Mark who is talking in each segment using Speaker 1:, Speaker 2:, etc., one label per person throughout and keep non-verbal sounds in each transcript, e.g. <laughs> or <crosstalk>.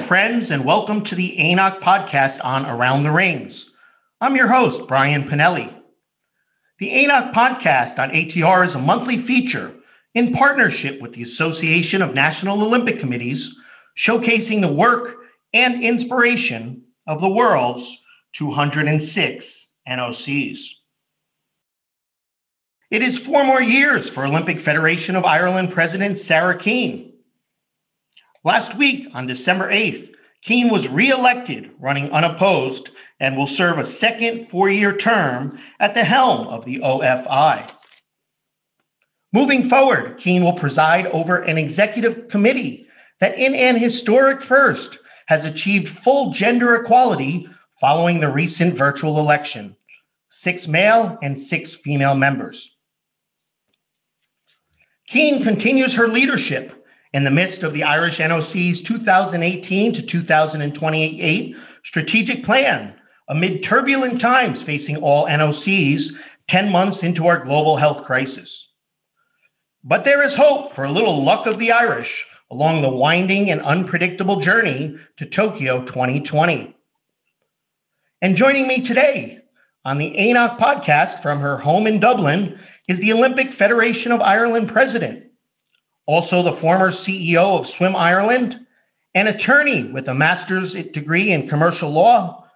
Speaker 1: friends, and welcome to the ANOC podcast on Around the Rings. I'm your host, Brian Pinelli. The ANOC podcast on ATR is a monthly feature in partnership with the Association of National Olympic Committees, showcasing the work and inspiration of the world's 206 NOCs. It is four more years for Olympic Federation of Ireland President Sarah Keane. Last week, on December 8th, Keane was re-elected, running unopposed, and will serve a second four-year term at the helm of the OFI. Moving forward, Keane will preside over an executive committee that, in an historic first, has achieved full gender equality following the recent virtual election six male and six female members. Keane continues her leadership in the midst of the Irish NOC's 2018 to 2028 strategic plan amid turbulent times facing all NOCs 10 months into our global health crisis. But there is hope for a little luck of the Irish along the winding and unpredictable journey to Tokyo 2020. And joining me today on the ANOC podcast from her home in Dublin is the Olympic Federation of Ireland president, also the former CEO of Swim Ireland, an attorney with a master's degree in commercial law,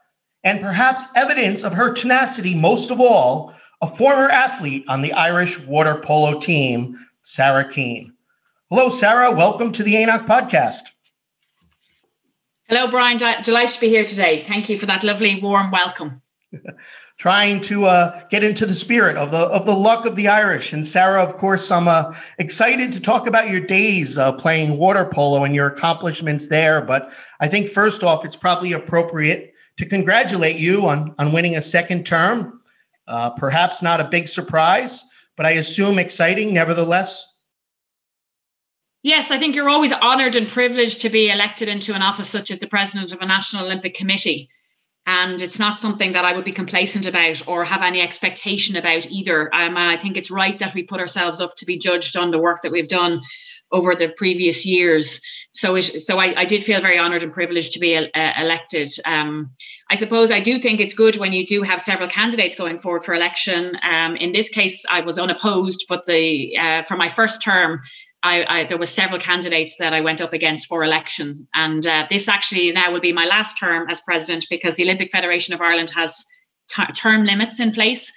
Speaker 1: and perhaps evidence of her tenacity most of all, a former athlete on the Irish water polo team, Sarah Keane. Hello, Sarah. Welcome to the ANOC podcast.
Speaker 2: Hello, Brian. Delighted to be here today. Thank you for that lovely, warm welcome. <laughs>
Speaker 1: Trying to uh, get into the spirit of the of the luck of the Irish, and Sarah, of course, I'm uh, excited to talk about your days uh, playing water polo and your accomplishments there. But I think first off, it's probably appropriate to congratulate you on on winning a second term. Uh, perhaps not a big surprise, but I assume exciting nevertheless.
Speaker 2: Yes, I think you're always honoured and privileged to be elected into an office such as the president of a National Olympic Committee. And it's not something that I would be complacent about or have any expectation about either. Um, and I think it's right that we put ourselves up to be judged on the work that we've done over the previous years. So, it, so I, I did feel very honoured and privileged to be uh, elected. Um, I suppose I do think it's good when you do have several candidates going forward for election. Um, in this case, I was unopposed, but the uh, for my first term, I, I, there was several candidates that I went up against for election, and uh, this actually now will be my last term as president because the Olympic Federation of Ireland has t- term limits in place.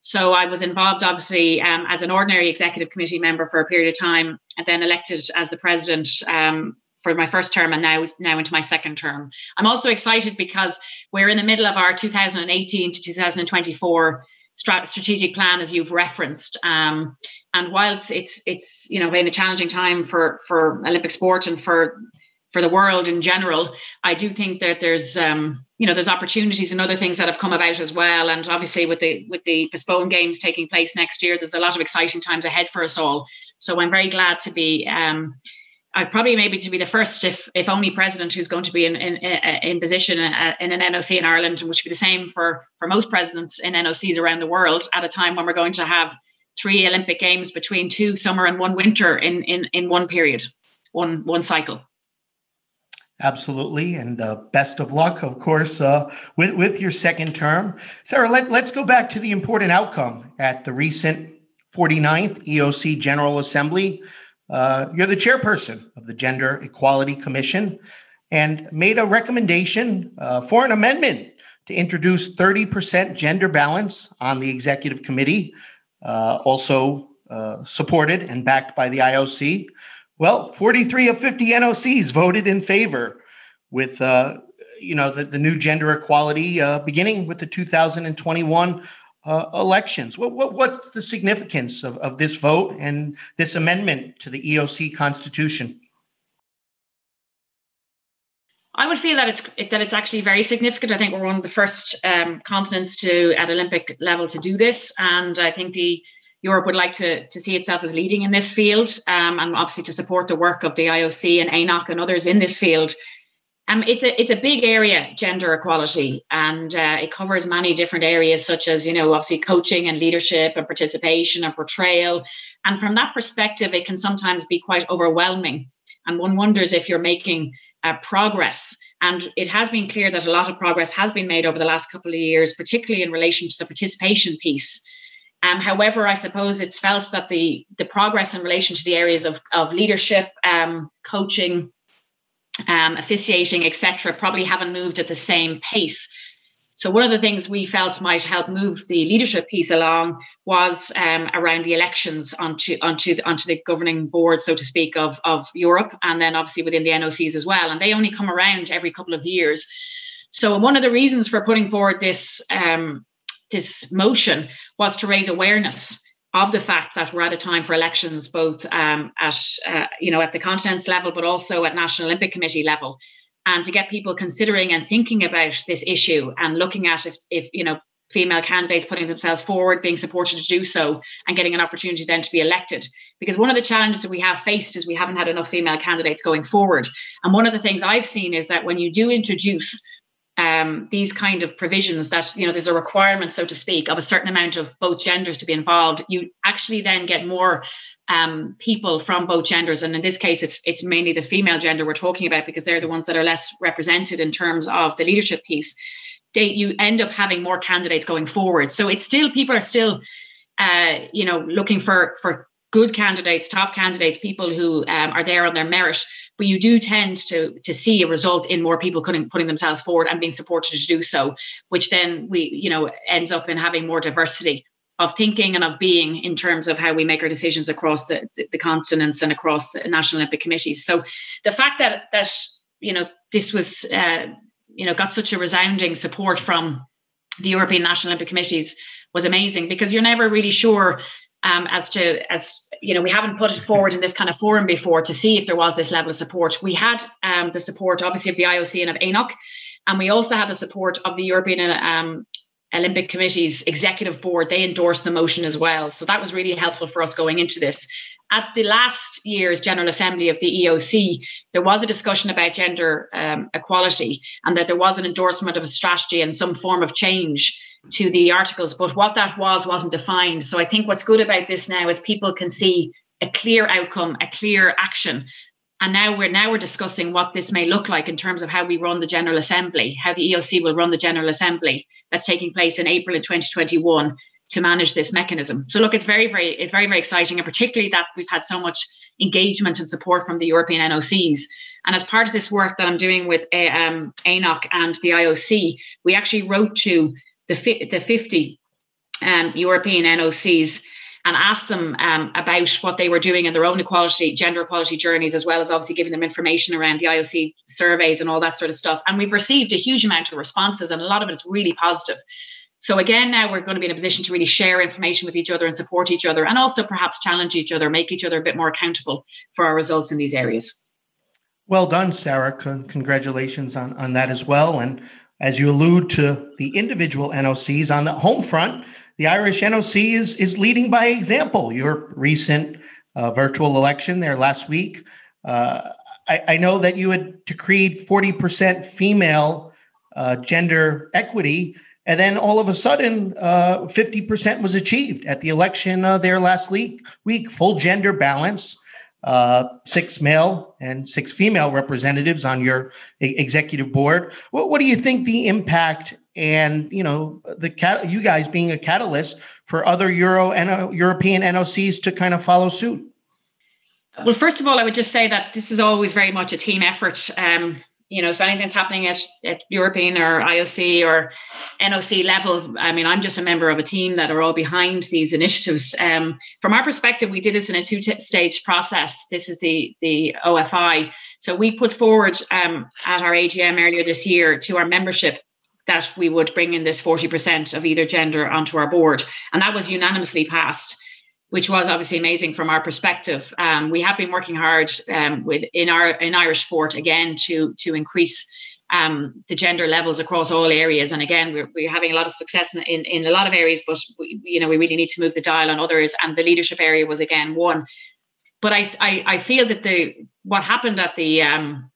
Speaker 2: So I was involved, obviously, um, as an ordinary executive committee member for a period of time, and then elected as the president um, for my first term, and now now into my second term. I'm also excited because we're in the middle of our 2018 to 2024 strategic plan, as you've referenced. Um, and whilst it's it's you know been a challenging time for for Olympic sport and for for the world in general, I do think that there's um, you know there's opportunities and other things that have come about as well. And obviously with the with the postponed games taking place next year, there's a lot of exciting times ahead for us all. So I'm very glad to be um, I probably maybe to be the first, if if only president who's going to be in in, in position uh, in an NOC in Ireland, and which would be the same for for most presidents in NOCs around the world at a time when we're going to have three Olympic games between two summer and one winter in in in one period, one one cycle.
Speaker 1: Absolutely, and uh, best of luck, of course, uh, with with your second term, Sarah. Let let's go back to the important outcome at the recent 49th EOC General Assembly uh, you're the chairperson of the Gender Equality Commission and made a recommendation uh, for an amendment to introduce 30% gender balance on the executive committee, uh, also uh, supported and backed by the IOC. Well, 43 of 50 NOCs voted in favor with uh, you know the, the new gender equality uh, beginning with the 2021 uh, elections. What, what, what's the significance of, of this vote and this amendment to the EOC Constitution?
Speaker 2: I would feel that it's that it's actually very significant. I think we're one of the first um, continents to, at Olympic level, to do this, and I think the Europe would like to to see itself as leading in this field, um, and obviously to support the work of the IOC and ANOC and others in this field. Um, it's a it's a big area, gender equality, and uh, it covers many different areas, such as you know, obviously coaching and leadership and participation and portrayal. And from that perspective, it can sometimes be quite overwhelming. And one wonders if you're making uh, progress. And it has been clear that a lot of progress has been made over the last couple of years, particularly in relation to the participation piece. Um, however, I suppose it's felt that the the progress in relation to the areas of, of leadership, um, coaching, um, officiating, etc., probably haven't moved at the same pace. So one of the things we felt might help move the leadership piece along was um, around the elections onto onto the, onto the governing board, so to speak, of of Europe, and then obviously within the NOCs as well. And they only come around every couple of years. So one of the reasons for putting forward this um, this motion was to raise awareness of the fact that we're at a time for elections, both um, at uh, you know at the continents level, but also at National Olympic Committee level, and to get people considering and thinking about this issue and looking at if, if you know female candidates putting themselves forward, being supported to do so, and getting an opportunity then to be elected. Because one of the challenges that we have faced is we haven't had enough female candidates going forward. And one of the things I've seen is that when you do introduce um, these kind of provisions that you know there's a requirement so to speak of a certain amount of both genders to be involved. You actually then get more um, people from both genders. And in this case it's it's mainly the female gender we're talking about because they're the ones that are less represented in terms of the leadership piece. They you end up having more candidates going forward. So it's still people are still uh, you know looking for for good candidates, top candidates, people who um, are there on their merit. But you do tend to to see a result in more people putting putting themselves forward and being supported to do so, which then we you know ends up in having more diversity of thinking and of being in terms of how we make our decisions across the, the, continents and across the national Olympic committees. So the fact that that you know this was uh, you know got such a resounding support from the European National Olympic Committees was amazing because you're never really sure um, as to as you know we haven't put it forward in this kind of forum before to see if there was this level of support. We had um, the support obviously of the ioc and of ANOC and we also had the support of the european um, olympic committee's executive board. They endorsed the motion as well. So that was really helpful for us going into this. At the last year's General Assembly of the EOC, there was a discussion about gender um, equality and that there was an endorsement of a strategy and some form of change to the articles, but what that was wasn't defined. So I think what's good about this now is people can see a clear outcome, a clear action. And now we're now we're discussing what this may look like in terms of how we run the General Assembly, how the EOC will run the General Assembly that's taking place in April in 2021 to manage this mechanism. So look, it's very, very, it's very, very exciting, and particularly that we've had so much engagement and support from the European NOCs. And as part of this work that I'm doing with um, ANOC and the IOC, we actually wrote to the, the 50 um, European NOCs and asked them um, about what they were doing in their own equality, gender equality journeys, as well as obviously giving them information around the IOC surveys and all that sort of stuff. And we've received a huge amount of responses, and a lot of it is really positive. So again, now we're going to be in a position to really share information with each other and support each other, and also perhaps challenge each other, make each other a bit more accountable for our results in these areas.
Speaker 1: Well done, Sarah. congratulations on, on that as well. And as you allude to the individual NOCs on the home front, the Irish NOC is, is leading by example. Your recent uh, virtual election there last week, uh, I, I, know that you had decreed 40% female uh, gender equity, and then all of a sudden, 50% uh, was achieved at the election uh, there last week, week, full gender balance uh, six male and six female representatives on your executive board. What, what do you think the impact and you know the cat you guys being a catalyst for other Euro and European NOCs to kind of follow suit?
Speaker 2: Well, first of all, I would just say that this is always very much a team effort. Um, you know, so anything that's happening at, at European or IOC or NOC level, I mean, I'm just a member of a team that are all behind these initiatives. Um, from our perspective, we did this in a two-stage process. This is the the OFI. So we put forward um, at our AGM earlier this year to our membership that we would bring in this 40% of either gender onto our board, and that was unanimously passed which was obviously amazing from our perspective. Um, we have been working hard um, with in our in Irish sport again to to increase um, the gender levels across all areas. And again, we're, we're having a lot of success in, in, in a lot of areas, but we, you know we really need to move the dial on others. And the leadership area was again one. But I I, I feel that the what happened at the um,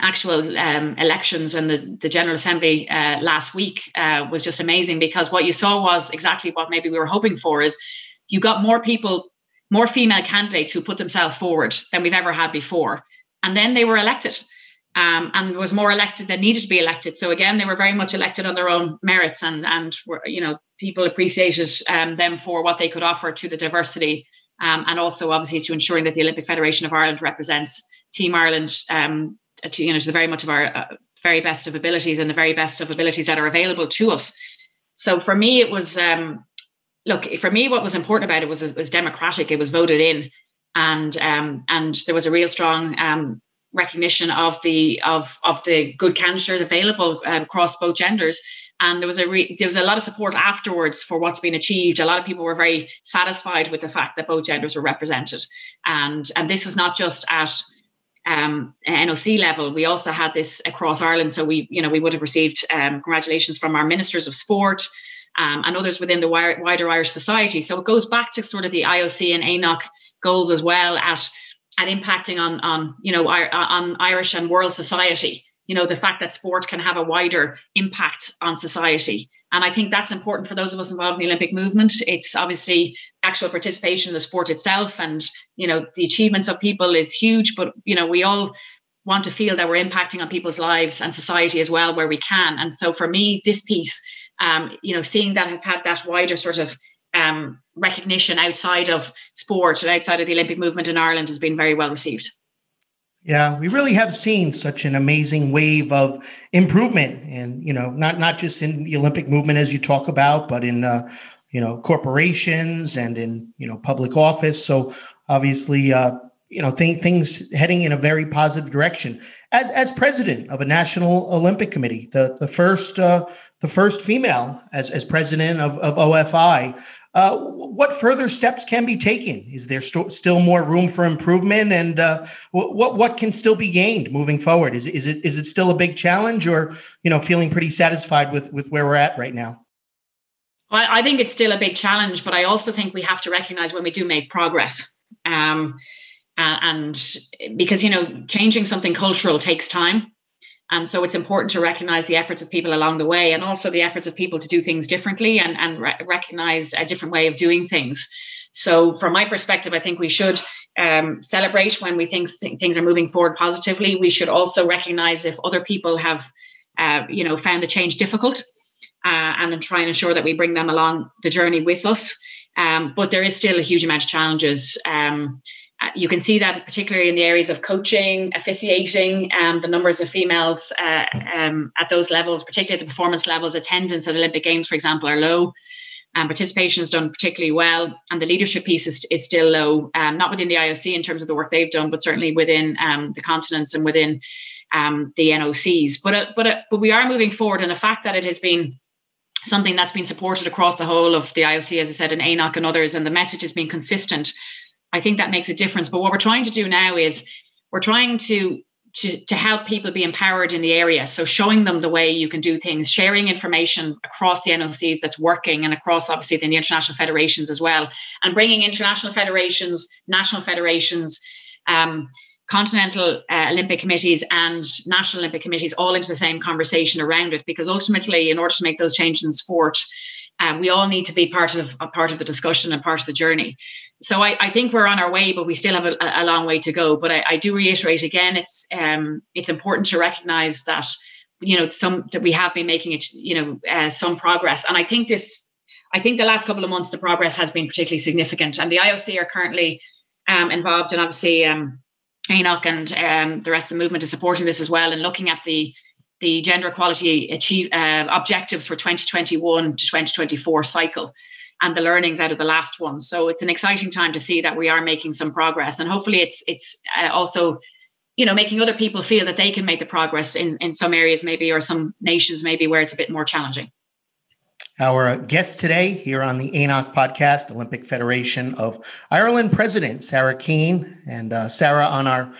Speaker 2: actual um, elections and the, the General Assembly uh, last week uh, was just amazing because what you saw was exactly what maybe we were hoping for is you got more people, more female candidates who put themselves forward than we've ever had before. And then they were elected. Um, and there was more elected than needed to be elected. So again, they were very much elected on their own merits, and and were, you know people appreciated um, them for what they could offer to the diversity, um, and also obviously to ensuring that the Olympic Federation of Ireland represents Team Ireland, um, to, you know, to the very much of our uh, very best of abilities and the very best of abilities that are available to us. So for me, it was um, look for me what was important about it was it was democratic. It was voted in, and um, and there was a real strong um, recognition of the of of the good candidates available uh, across both genders. And there was a re- there was a lot of support afterwards for what's been achieved. A lot of people were very satisfied with the fact that both genders were represented. And and this was not just at um, NOC level. We also had this across Ireland, so we, you know, we would have received um, congratulations from our ministers of sport um, and others within the wider Irish society. So it goes back to sort of the IOC and ANOC goals as well at at impacting on on you know on Irish and world society. You know the fact that sport can have a wider impact on society, and I think that's important for those of us involved in the Olympic movement. It's obviously actual participation in the sport itself, and you know the achievements of people is huge. But you know we all want to feel that we're impacting on people's lives and society as well where we can. And so for me, this piece, um, you know, seeing that it's had that wider sort of um, recognition outside of sport and outside of the Olympic movement in Ireland has been very well received.
Speaker 1: Yeah, we really have seen such an amazing wave of improvement, and you know, not not just in the Olympic movement as you talk about, but in uh, you know corporations and in you know public office. So obviously, uh, you know, th- things heading in a very positive direction. As as president of a national Olympic committee, the the first uh, the first female as as president of, of OFI. Uh, what further steps can be taken? Is there st- still more room for improvement, and uh, what what can still be gained moving forward? Is is it is it still a big challenge, or you know, feeling pretty satisfied with with where we're at right now?
Speaker 2: Well, I think it's still a big challenge, but I also think we have to recognize when we do make progress. Um, and because you know, changing something cultural takes time. And so it's important to recognize the efforts of people along the way and also the efforts of people to do things differently and, and re- recognize a different way of doing things. So, from my perspective, I think we should um, celebrate when we think th- things are moving forward positively. We should also recognize if other people have, uh, you know, found the change difficult, uh, and then try and ensure that we bring them along the journey with us. Um, but there is still a huge amount of challenges. Um, uh, you can see that particularly in the areas of coaching, officiating, um, the numbers of females uh, um, at those levels, particularly at the performance levels, attendance at Olympic Games, for example, are low. Um, participation is done particularly well, and the leadership piece is, is still low, um, not within the IOC in terms of the work they've done, but certainly within um, the continents and within um, the NOCs. But uh, but uh, but we are moving forward, and the fact that it has been something that's been supported across the whole of the IOC, as I said, and ANOC and others, and the message has been consistent I think that makes a difference. But what we're trying to do now is we're trying to to, to help people be empowered in the area. So showing them the way you can do things, sharing information across the NOCs that's working and across obviously the international federations as well, and bringing international federations, national federations, um, continental uh, Olympic committees and national Olympic committees all into the same conversation around it. Because ultimately, in order to make those changes in sport, um, we all need to be part of a part of the discussion and part of the journey. So I, I think we're on our way, but we still have a, a long way to go. But I, I do reiterate again, it's um, it's important to recognise that you know some that we have been making it you know uh, some progress, and I think this. I think the last couple of months the progress has been particularly significant, and the IOC are currently um, involved, and obviously um, ANOC and um, the rest of the movement is supporting this as well, and looking at the the gender equality achieve, uh, objectives for 2021 to 2024 cycle and the learnings out of the last one. So it's an exciting time to see that we are making some progress, and hopefully it's it's uh, also you know making other people feel that they can make the progress in in some areas maybe or some nations maybe where it's a bit more challenging.
Speaker 1: Our guest today here on the ANOC podcast, Olympic Federation of Ireland President Sarah Keane, and uh, Sarah on our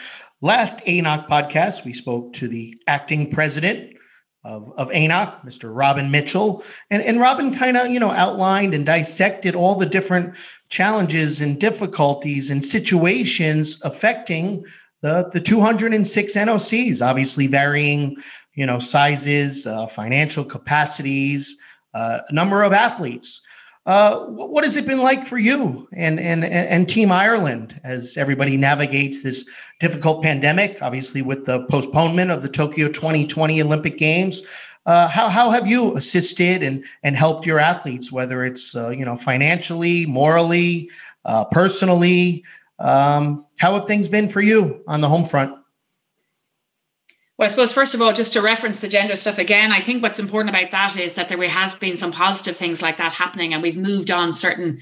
Speaker 1: Last ANOC podcast, we spoke to the acting president of, of ANOC, Mr. Robin Mitchell. And, and Robin kind of, you know, outlined and dissected all the different challenges and difficulties and situations affecting the, the 206 NOCs, obviously varying, you know, sizes, uh, financial capacities, uh, a number of athletes. Uh, what has it been like for you and, and, and Team Ireland as everybody navigates this difficult pandemic, obviously with the postponement of the Tokyo 2020 Olympic Games? Uh, how, how have you assisted and, and helped your athletes, whether it's, uh, you know, financially, morally, uh, personally? Um, how have things been for you on the home front?
Speaker 2: Well, I suppose first of all, just to reference the gender stuff again, I think what's important about that is that there has been some positive things like that happening, and we've moved on certain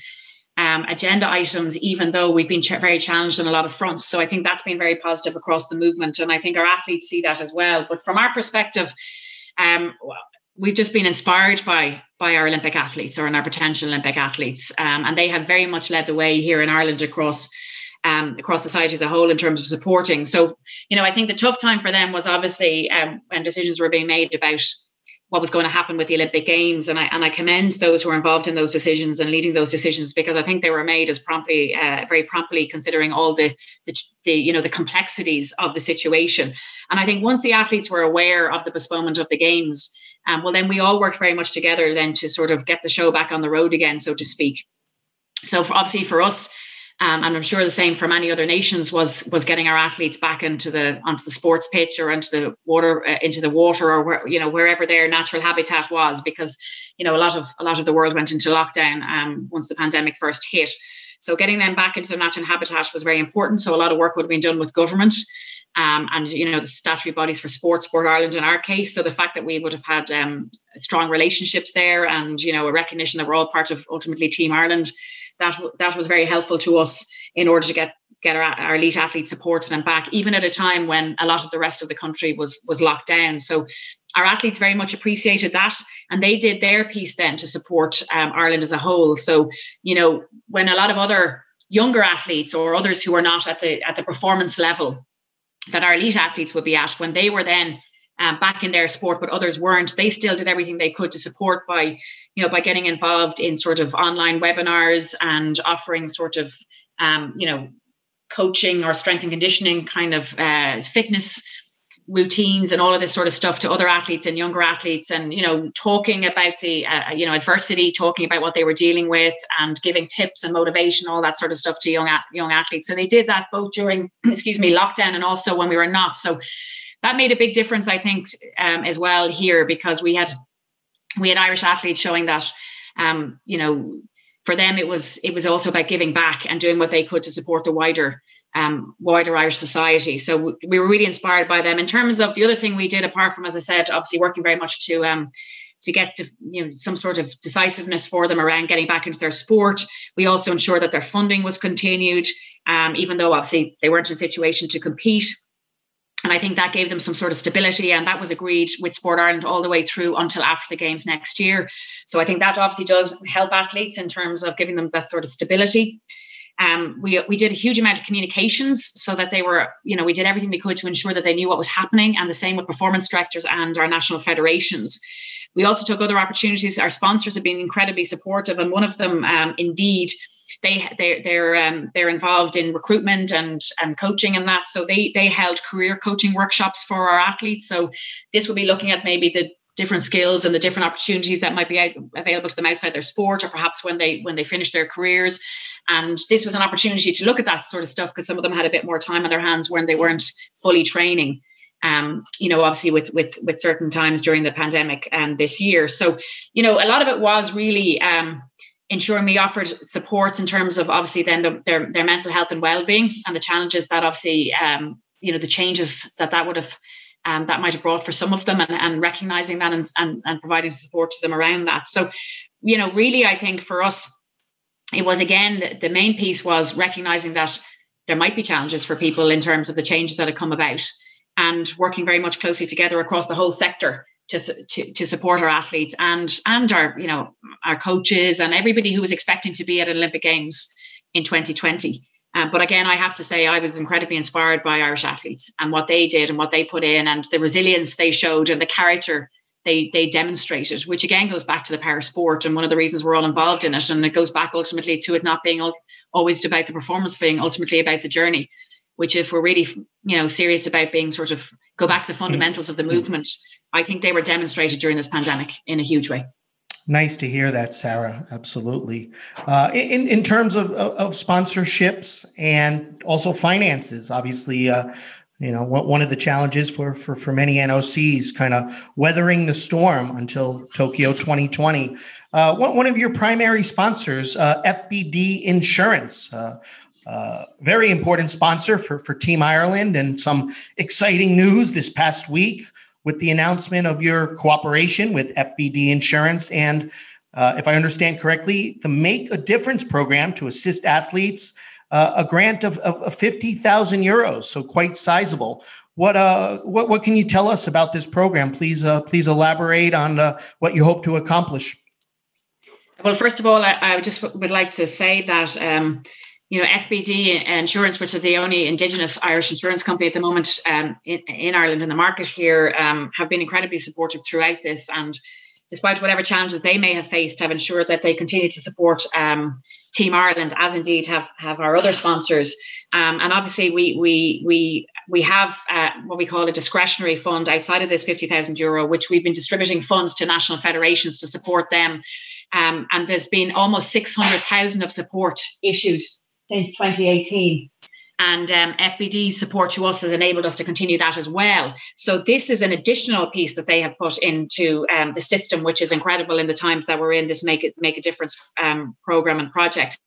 Speaker 2: um, agenda items, even though we've been ch- very challenged on a lot of fronts. So I think that's been very positive across the movement, and I think our athletes see that as well. But from our perspective, um, we've just been inspired by by our Olympic athletes or our potential Olympic athletes, um, and they have very much led the way here in Ireland across um, across society as a whole in terms of supporting. So, you know, I think the tough time for them was obviously um, when decisions were being made about what was going to happen with the Olympic Games, and I and I commend those who were involved in those decisions and leading those decisions because I think they were made as promptly, uh, very promptly, considering all the, the the you know the complexities of the situation. And I think once the athletes were aware of the postponement of the games, um, well, then we all worked very much together then to sort of get the show back on the road again, so to speak. So for, obviously for us, um, and I'm sure the same for many other nations was was getting our athletes back into the onto the sports pitch or into the water uh, into the water or where, you know wherever their natural habitat was because you know a lot of a lot of the world went into lockdown um, once the pandemic first hit. So getting them back into their natural habitat was very important. So a lot of work would have been done with government. Um, and you know the statutory bodies for sports, Sport Ireland in our case. So the fact that we would have had um, strong relationships there, and you know a recognition that we're all part of ultimately Team Ireland, that that was very helpful to us in order to get get our, our elite athletes supported and back, even at a time when a lot of the rest of the country was was locked down. So our athletes very much appreciated that, and they did their piece then to support um, Ireland as a whole. So you know when a lot of other younger athletes or others who are not at the at the performance level that our elite athletes would be at when they were then um, back in their sport, but others weren't. They still did everything they could to support by, you know, by getting involved in sort of online webinars and offering sort of, um, you know, coaching or strength and conditioning kind of uh, fitness routines and all of this sort of stuff to other athletes and younger athletes and you know talking about the uh, you know adversity talking about what they were dealing with and giving tips and motivation all that sort of stuff to young young athletes so they did that both during <clears throat> excuse me lockdown and also when we were not so that made a big difference, I think, um, as well here because we had we had Irish athletes showing that, um, you know, for them it was it was also about giving back and doing what they could to support the wider um, wider Irish society. So we were really inspired by them. In terms of the other thing we did, apart from as I said, obviously working very much to um, to get to you know some sort of decisiveness for them around getting back into their sport. We also ensured that their funding was continued, um, even though obviously they weren't in a situation to compete. And I think that gave them some sort of stability, and that was agreed with Sport Ireland all the way through until after the games next year. So I think that obviously does help athletes in terms of giving them that sort of stability. Um, we we did a huge amount of communications so that they were, you know, we did everything we could to ensure that they knew what was happening, and the same with performance directors and our national federations. We also took other opportunities. Our sponsors have been incredibly supportive, and one of them, um, indeed, they they they're um, they're involved in recruitment and and coaching and that. So they they held career coaching workshops for our athletes. So this will be looking at maybe the different skills and the different opportunities that might be out, available to them outside their sport or perhaps when they when they finish their careers and this was an opportunity to look at that sort of stuff because some of them had a bit more time on their hands when they weren't fully training um, you know, obviously with with with certain times during the pandemic and this year. So, you know, a lot of it was really um, ensuring we offered supports in terms of obviously then the, their their mental health and well-being and the challenges that obviously um, you know the changes that that would have um, that might have brought for some of them and, and recognizing that and, and, and providing support to them around that. So you know really i think for us it was again the, the main piece was recognizing that there might be challenges for people in terms of the changes that have come about and working very much closely together across the whole sector to, to, to support our athletes and and our you know our coaches and everybody who was expecting to be at Olympic Games in 2020. Um, but again, I have to say I was incredibly inspired by Irish athletes and what they did and what they put in and the resilience they showed and the character they they demonstrated, which again goes back to the para sport and one of the reasons we're all involved in it. And it goes back ultimately to it not being always about the performance, being ultimately about the journey. Which, if we're really you know serious about being sort of go back to the fundamentals of the movement, I think they were demonstrated during this pandemic in a huge way.
Speaker 1: Nice to hear that, Sarah. Absolutely. Uh, in in terms of, of sponsorships and also finances, obviously, uh, you know, one of the challenges for for for many NOCs, kind of weathering the storm until Tokyo 2020. Uh, one, one of your primary sponsors, uh, FBD Insurance. Uh, uh, very important sponsor for, for Team Ireland, and some exciting news this past week with the announcement of your cooperation with FBD Insurance and, uh, if I understand correctly, the Make a Difference program to assist athletes, uh, a grant of, of, of 50,000 euros, so quite sizable. What, uh, what, what can you tell us about this program? Please, uh, please elaborate on uh, what you hope to accomplish.
Speaker 2: Well, first of all, I, I just would like to say that um, you know, FBD Insurance, which are the only Indigenous Irish insurance company at the moment um, in, in, Ireland in the market here, um, have been incredibly supportive throughout this. And despite whatever challenges they may have faced, have ensured that they continue to support um, Team Ireland, as indeed have have our other sponsors. Um, and obviously, we we we we have uh, what we call a discretionary fund outside of this fifty thousand euro, which we've been distributing funds to national federations to support them. Um, and there's been almost 600,000 of support issued since 2018. And um, FBD's support to us has enabled us to continue that as well. So this is an additional piece that they have put into um, the system, which is incredible in the times that we're in. This make it make a difference um, program and project.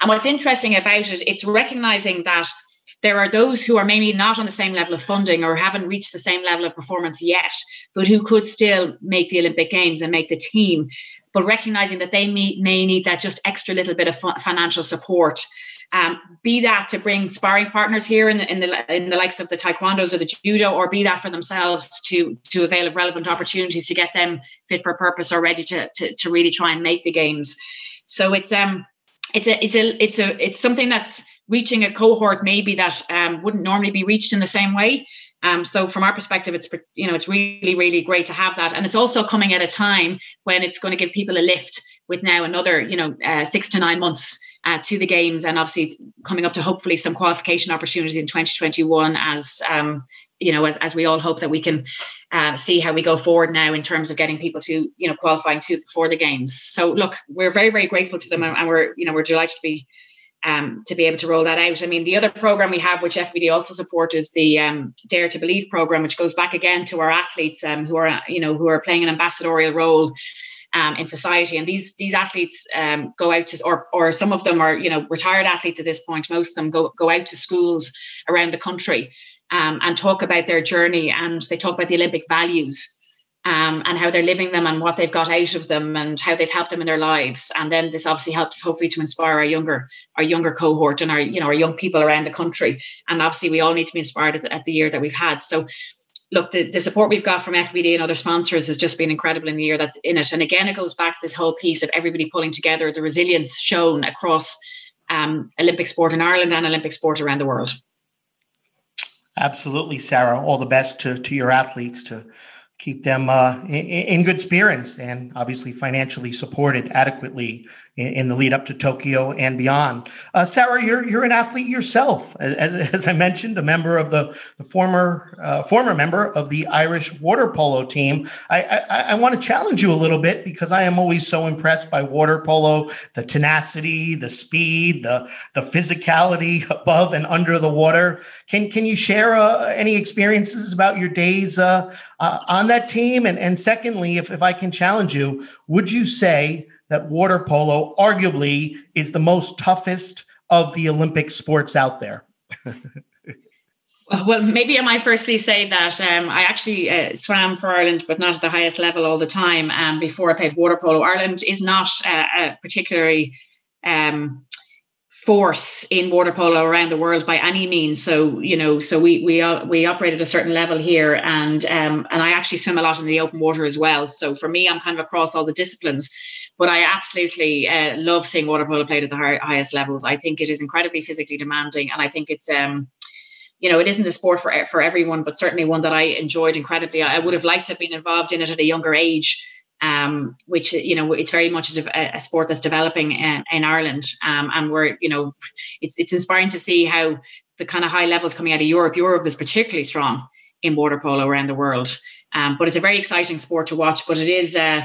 Speaker 2: And what's interesting about it, it's recognizing that there are those who are maybe not on the same level of funding or haven't reached the same level of performance yet, but who could still make the Olympic Games and make the team. But recognizing that they may, may need that just extra little bit of financial support um, be that to bring sparring partners here in the, in the in the likes of the taekwondos or the judo, or be that for themselves to to avail of relevant opportunities to get them fit for purpose or ready to to, to really try and make the games. So it's um it's a it's a it's a it's something that's reaching a cohort maybe that um, wouldn't normally be reached in the same way. Um, so from our perspective, it's you know it's really really great to have that, and it's also coming at a time when it's going to give people a lift with now another you know uh, six to nine months uh, to the games and obviously coming up to hopefully some qualification opportunities in 2021 as um, you know as, as we all hope that we can uh, see how we go forward now in terms of getting people to you know qualifying to for the games so look we're very very grateful to them and we're you know we're delighted to be um, to be able to roll that out. I mean, the other program we have, which FBD also support, is the um, Dare to Believe program, which goes back again to our athletes um, who are, you know, who are playing an ambassadorial role um, in society. And these these athletes um, go out to, or or some of them are you know retired athletes at this point. Most of them go go out to schools around the country um, and talk about their journey, and they talk about the Olympic values. Um, and how they're living them and what they've got out of them and how they've helped them in their lives and then this obviously helps hopefully to inspire our younger our younger cohort and our you know our young people around the country and obviously we all need to be inspired at the, at the year that we've had so look, the, the support we've got from FBD and other sponsors has just been incredible in the year that's in it. And again, it goes back to this whole piece of everybody pulling together, the resilience shown across um, Olympic sport in Ireland and Olympic sport around the world.
Speaker 1: Absolutely, Sarah. All the best to, to your athletes to keep them uh, in, in, good spirits and obviously financially supported adequately in, in, the lead up to Tokyo and beyond. Uh, Sarah, you're you're an athlete yourself, as, as I mentioned, a member of the, the former uh, former member of the Irish water polo team. I, I, I want to challenge you a little bit because I am always so impressed by water polo, the tenacity, the speed, the the physicality above and under the water. Can can you share uh, any experiences about your days uh, uh, on that team? And and secondly, if if I can challenge you, would you say that water polo arguably is the most toughest of the Olympic sports out there.
Speaker 2: well, maybe I might firstly say that um, I actually uh, swam for Ireland, but not at the highest level all the time. Um, before I played water polo, Ireland is not a particularly um, force in water polo around the world by any means. So you know, so we we uh, we operate at a certain level here, and um, and I actually swim a lot in the open water as well. So for me, I'm kind of across all the disciplines. But I absolutely uh, love seeing water polo played at the high, highest levels. I think it is incredibly physically demanding, and I think it's um, you know, it isn't a sport for for everyone, but certainly one that I enjoyed incredibly. I would have liked to have been involved in it at a younger age, um, which you know, it's very much a, a sport that's developing in, in Ireland, um, and we're you know, it's it's inspiring to see how the kind of high levels coming out of Europe. Europe is particularly strong in water polo around the world, um, but it's a very exciting sport to watch. But it is. Uh,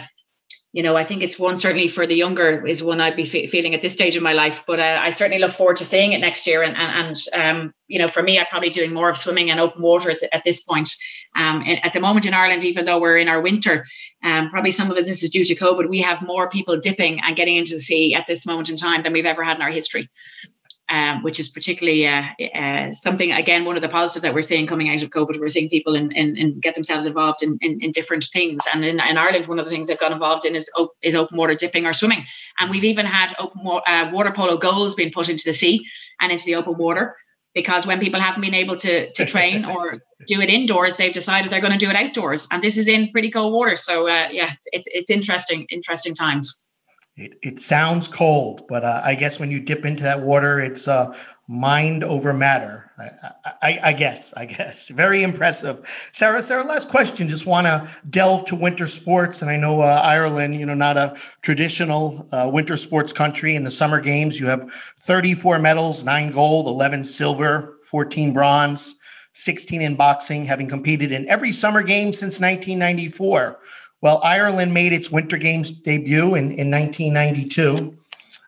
Speaker 2: you know, I think it's one certainly for the younger is one I'd be feeling at this stage of my life. But uh, I certainly look forward to seeing it next year. And and, and um, you know, for me, I'm probably doing more of swimming and open water at, the, at this point. Um, at the moment in Ireland, even though we're in our winter, um, probably some of this is due to COVID. We have more people dipping and getting into the sea at this moment in time than we've ever had in our history um, which is particularly uh, uh, something again one of the positives that we're seeing coming out of COVID. We're seeing people in, in, in get themselves involved in, in, in, different things, and in, in Ireland, one of the things they've got involved in is op- is open water dipping or swimming, and we've even had open wa- uh, water polo goals being put into the sea and into the open water. Because when people haven't been able to, to train or do it indoors, they've decided they're going to do it outdoors, and this is in pretty cold water. So uh, yeah, it, it's interesting, interesting times.
Speaker 1: It, it sounds cold, but uh, I guess when you dip into that water, it's uh, mind over matter. I, I, I, guess, I guess. <laughs> Very impressive. Sarah, Sarah, last question. Just want to delve to winter sports. And I know uh, Ireland, you know, not a traditional uh, winter sports country. In the summer games, you have 34 medals, nine gold, 11 silver, 14 bronze, 16 in boxing, having competed in every summer game since 1994. Well, Ireland made its Winter Games debut in, in 1992.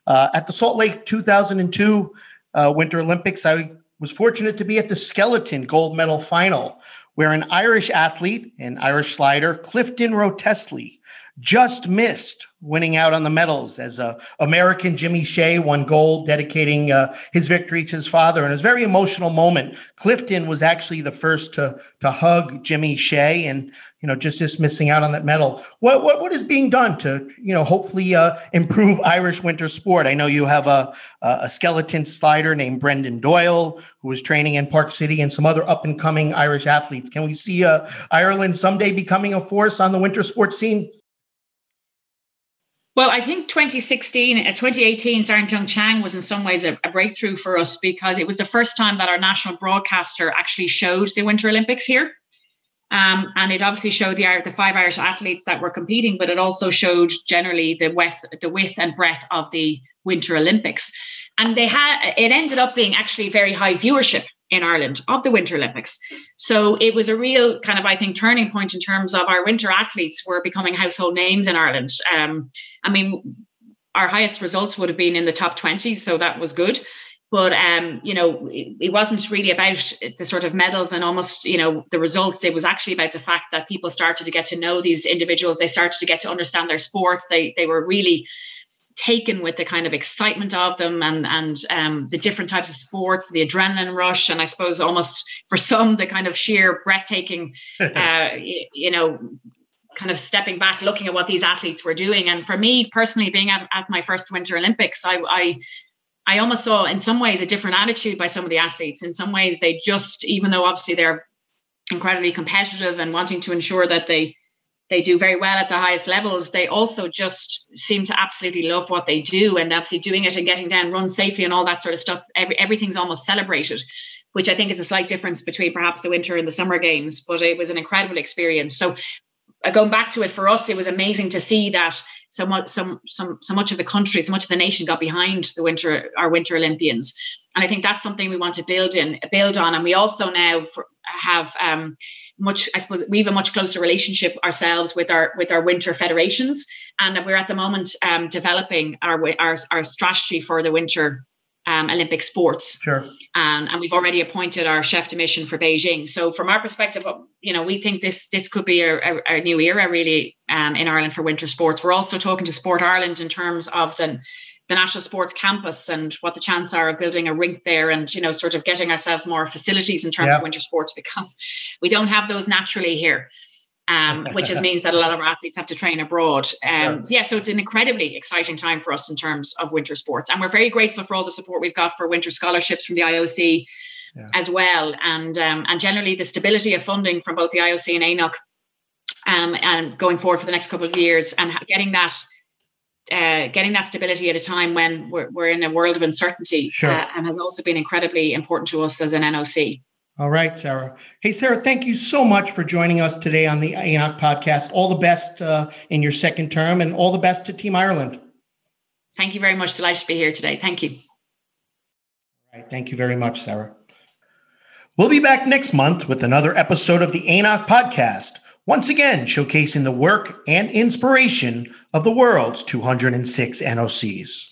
Speaker 1: Uh, at the Salt Lake 2002 uh, Winter Olympics, I was fortunate to be at the skeleton gold medal final, where an Irish athlete, an Irish slider, Clifton Wrottesley, just missed winning out on the medals as uh, American Jimmy Shea won gold, dedicating uh, his victory to his father. And it was a very emotional moment. Clifton was actually the first to to hug Jimmy Shea, and you know just just missing out on that medal. What what what is being done to you know hopefully uh, improve Irish winter sport? I know you have a a skeleton slider named Brendan Doyle who is training in Park City, and some other up and coming Irish athletes. Can we see uh, Ireland someday becoming a force on the winter sports scene?
Speaker 2: Well, I think 2016, uh, 2018, Sarah Pyeongchang was in some ways a, a, breakthrough for us because it was the first time that our national broadcaster actually showed the Winter Olympics here. Um, and it obviously showed the the five Irish athletes that were competing, but it also showed generally the width, the width and breadth of the Winter Olympics. And they had it ended up being actually very high viewership in Ireland of the Winter Olympics. So it was a real kind of, I think, turning point in terms of our winter athletes were becoming household names in Ireland. Um, I mean, our highest results would have been in the top 20, so that was good. But um, you know, it, it wasn't really about the sort of medals and almost, you know, the results. It was actually about the fact that people started to get to know these individuals. They started to get to understand their sports. They they were really taken with the kind of excitement of them and and um, the different types of sports, the adrenaline rush, and I suppose almost for some the kind of sheer breathtaking, <laughs> uh, you know, kind of stepping back, looking at what these athletes were doing. And for me personally, being at, at my first Winter Olympics, I, I I almost saw in some ways a different attitude by some of the athletes. In some ways, they just, even though obviously they're incredibly competitive and wanting to ensure that they they do very well at the highest levels, they also just seem to absolutely love what they do and obviously doing it and getting down, run safely and all that sort of stuff. Every, everything's almost celebrated, which I think is a slight difference between perhaps the winter and the summer games, but it was an incredible experience. So going back to it for us, it was amazing to see that so much, so, so, so much of the country, so much of the nation got behind the winter, our winter Olympians. And I think that's something we want to build in, build on. And we also now have um, much i suppose we have a much closer relationship ourselves with our with our winter federations and we're at the moment um, developing our, our our strategy for the winter um, Olympic sports.
Speaker 1: Sure.
Speaker 2: And, and we've already appointed our chef de mission for Beijing. So from our perspective, you know, we think this this could be a, a, a new era really um, in Ireland for winter sports. We're also talking to Sport Ireland in terms of the the national sports campus and what the chances are of building a rink there and you know sort of getting ourselves more facilities in terms of winter sports because we don't have those naturally here um, <laughs> which just means that a lot of our athletes have to train abroad. Um, yeah, so it's an incredibly exciting time for us in terms of winter sports, and we're very grateful for all the support we've got for winter scholarships from the IOC yeah. as well, and um, and generally the stability of funding from both the IOC and ANOC, um, and going forward for the next couple of years, and getting that uh, getting that stability at a time when we're, we're in a world of uncertainty
Speaker 1: sure. uh,
Speaker 2: and has also been incredibly important to us as an NOC.
Speaker 1: All right, Sarah. Hey, Sarah, thank you so much for joining us today on the ANOC podcast. All the best uh, in your second term and all the best to Team Ireland.
Speaker 2: Thank you very much. Delighted to be here today. Thank you.
Speaker 1: All right. Thank you very much, Sarah. We'll be back next month with another episode of the ANOC podcast once again showcasing the work and inspiration of the world's 206 NOCs.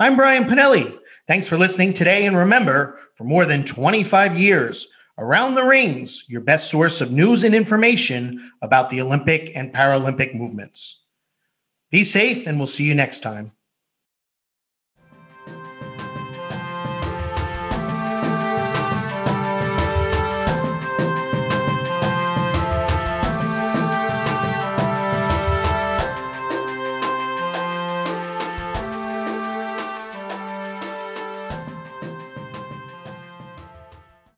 Speaker 1: I'm Brian Pinelli. Thanks for listening today, and remember, for more than 25 years, Around the Rings, your best source of news and information about the Olympic and Paralympic movements. Be safe, and we'll see you next time.